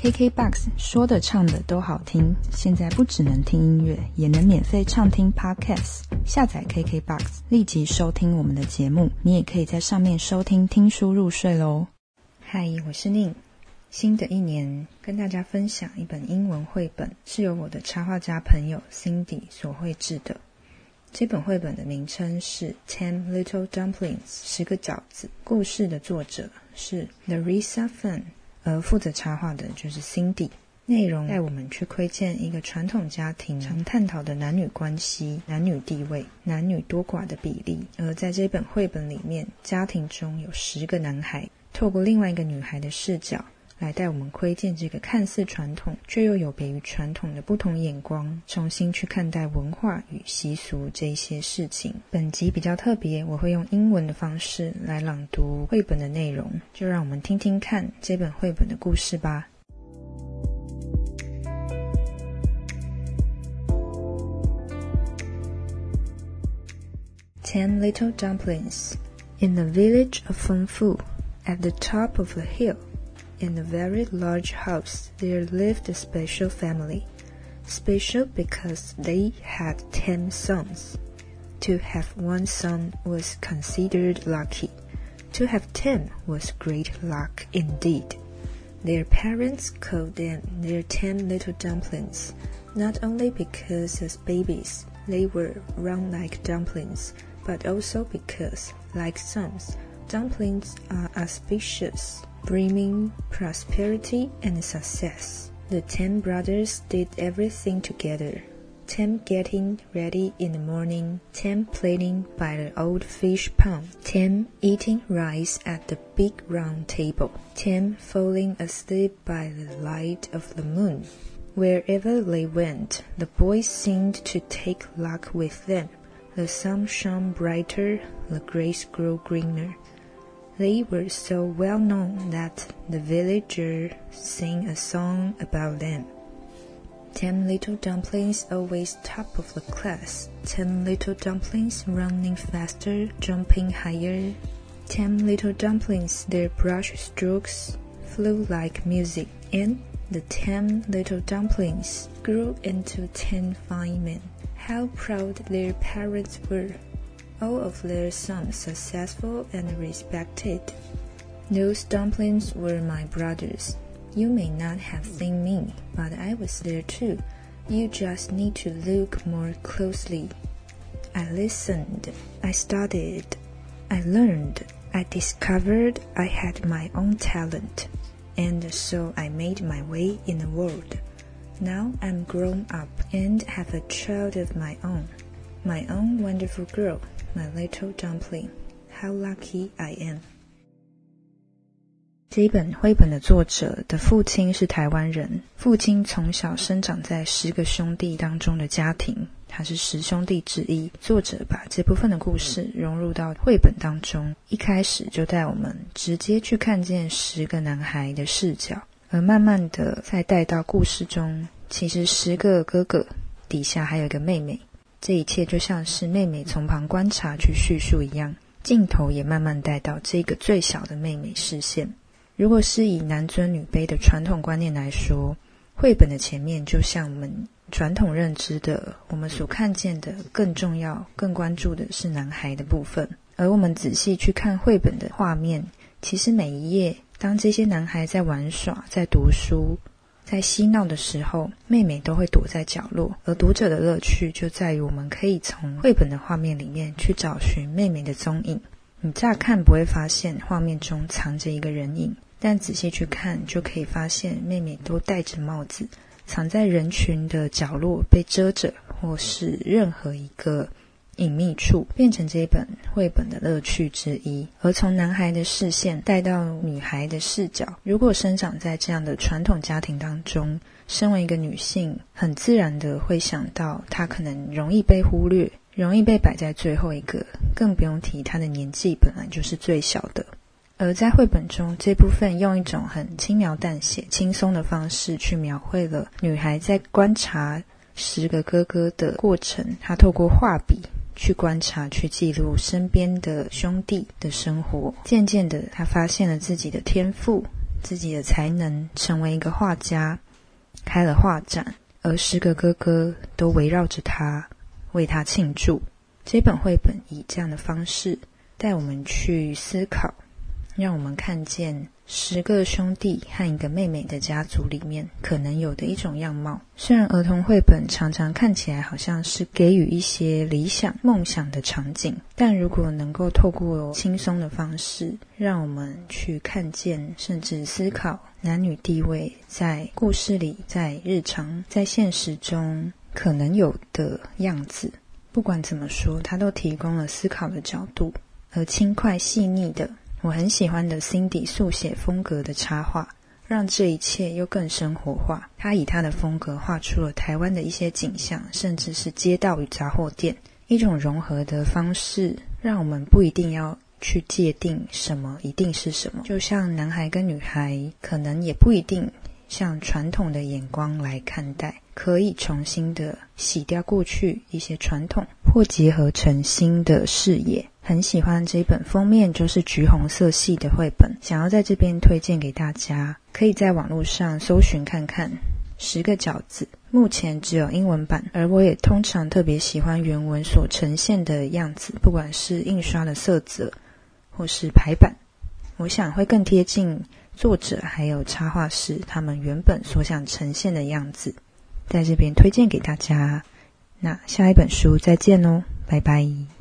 KKBOX 说的唱的都好听，现在不只能听音乐，也能免费畅听 Podcast。下载 KKBOX，立即收听我们的节目。你也可以在上面收听听书入睡喽。嗨，我是宁。新的一年，跟大家分享一本英文绘本，是由我的插画家朋友 Cindy 所绘制的。这本绘本的名称是《Ten Little Dumplings》，十个饺子。故事的作者是 Larissa Fan。而负责插画的就是 Cindy，内容带我们去窥见一个传统家庭常探讨的男女关系、男女地位、男女多寡的比例。而在这本绘本里面，家庭中有十个男孩，透过另外一个女孩的视角。来带我们窥见这个看似传统却又有别于传统的不同眼光，重新去看待文化与习俗这些事情。本集比较特别，我会用英文的方式来朗读绘本的内容，就让我们听听看这本绘本的故事吧。Ten little dumplings in the village of Fengfu, at the top of a hill. In a very large house, there lived a special family. Special because they had ten sons. To have one son was considered lucky. To have ten was great luck indeed. Their parents called them their ten little dumplings, not only because as babies they were round like dumplings, but also because, like sons, dumplings are auspicious bringing prosperity and success. The ten brothers did everything together. Ten getting ready in the morning, ten playing by the old fish pond, ten eating rice at the big round table, ten falling asleep by the light of the moon. Wherever they went, the boys seemed to take luck with them. The sun shone brighter, the grass grew greener. They were so well known that the villagers sang a song about them. Ten little dumplings always top of the class. Ten little dumplings running faster, jumping higher. Ten little dumplings, their brush strokes flew like music. And the ten little dumplings grew into ten fine men. How proud their parents were all of their sons successful and respected. Those dumplings were my brothers. You may not have seen me, but I was there too. You just need to look more closely. I listened, I studied, I learned, I discovered I had my own talent, and so I made my way in the world. Now I'm grown up and have a child of my own, my own wonderful girl. My little dumpling, how lucky I am！这一本绘本的作者的父亲是台湾人，父亲从小生长在十个兄弟当中的家庭，他是十兄弟之一。作者把这部分的故事融入到绘本当中，一开始就带我们直接去看见十个男孩的视角，而慢慢的再带到故事中，其实十个哥哥底下还有一个妹妹。这一切就像是妹妹从旁观察去叙述一样，镜头也慢慢带到这个最小的妹妹视线。如果是以男尊女卑的传统观念来说，绘本的前面就像我们传统认知的，我们所看见的更重要、更关注的是男孩的部分。而我们仔细去看绘本的画面，其实每一页，当这些男孩在玩耍、在读书。在嬉闹的时候，妹妹都会躲在角落，而读者的乐趣就在于我们可以从绘本的画面里面去找寻妹妹的踪影。你乍看不会发现画面中藏着一个人影，但仔细去看就可以发现妹妹都戴着帽子，藏在人群的角落被遮着，或是任何一个。隐秘处变成这本绘本的乐趣之一，而从男孩的视线带到女孩的视角。如果生长在这样的传统家庭当中，身为一个女性，很自然的会想到她可能容易被忽略，容易被摆在最后一个，更不用提她的年纪本来就是最小的。而在绘本中，这部分用一种很轻描淡写、轻松的方式去描绘了女孩在观察十个哥哥的过程。她透过画笔。去观察、去记录身边的兄弟的生活，渐渐的，他发现了自己的天赋，自己的才能，成为一个画家，开了画展，而十个哥哥都围绕着他，为他庆祝。这本绘本以这样的方式带我们去思考，让我们看见。十个兄弟和一个妹妹的家族里面可能有的一种样貌。虽然儿童绘本常常看起来好像是给予一些理想、梦想的场景，但如果能够透过轻松的方式，让我们去看见甚至思考男女地位在故事里、在日常、在现实中可能有的样子，不管怎么说，它都提供了思考的角度，而轻快细腻的。我很喜欢的 Cindy 速写风格的插画，让这一切又更生活化。他以他的风格画出了台湾的一些景象，甚至是街道与杂货店，一种融合的方式，让我们不一定要去界定什么一定是什么。就像男孩跟女孩，可能也不一定像传统的眼光来看待，可以重新的洗掉过去一些传统，或结合成新的视野。很喜欢这一本封面，就是橘红色系的绘本，想要在这边推荐给大家，可以在网络上搜寻看看。十个饺子目前只有英文版，而我也通常特别喜欢原文所呈现的样子，不管是印刷的色泽或是排版，我想会更贴近作者还有插画师他们原本所想呈现的样子，在这边推荐给大家。那下一本书再见喽，拜拜。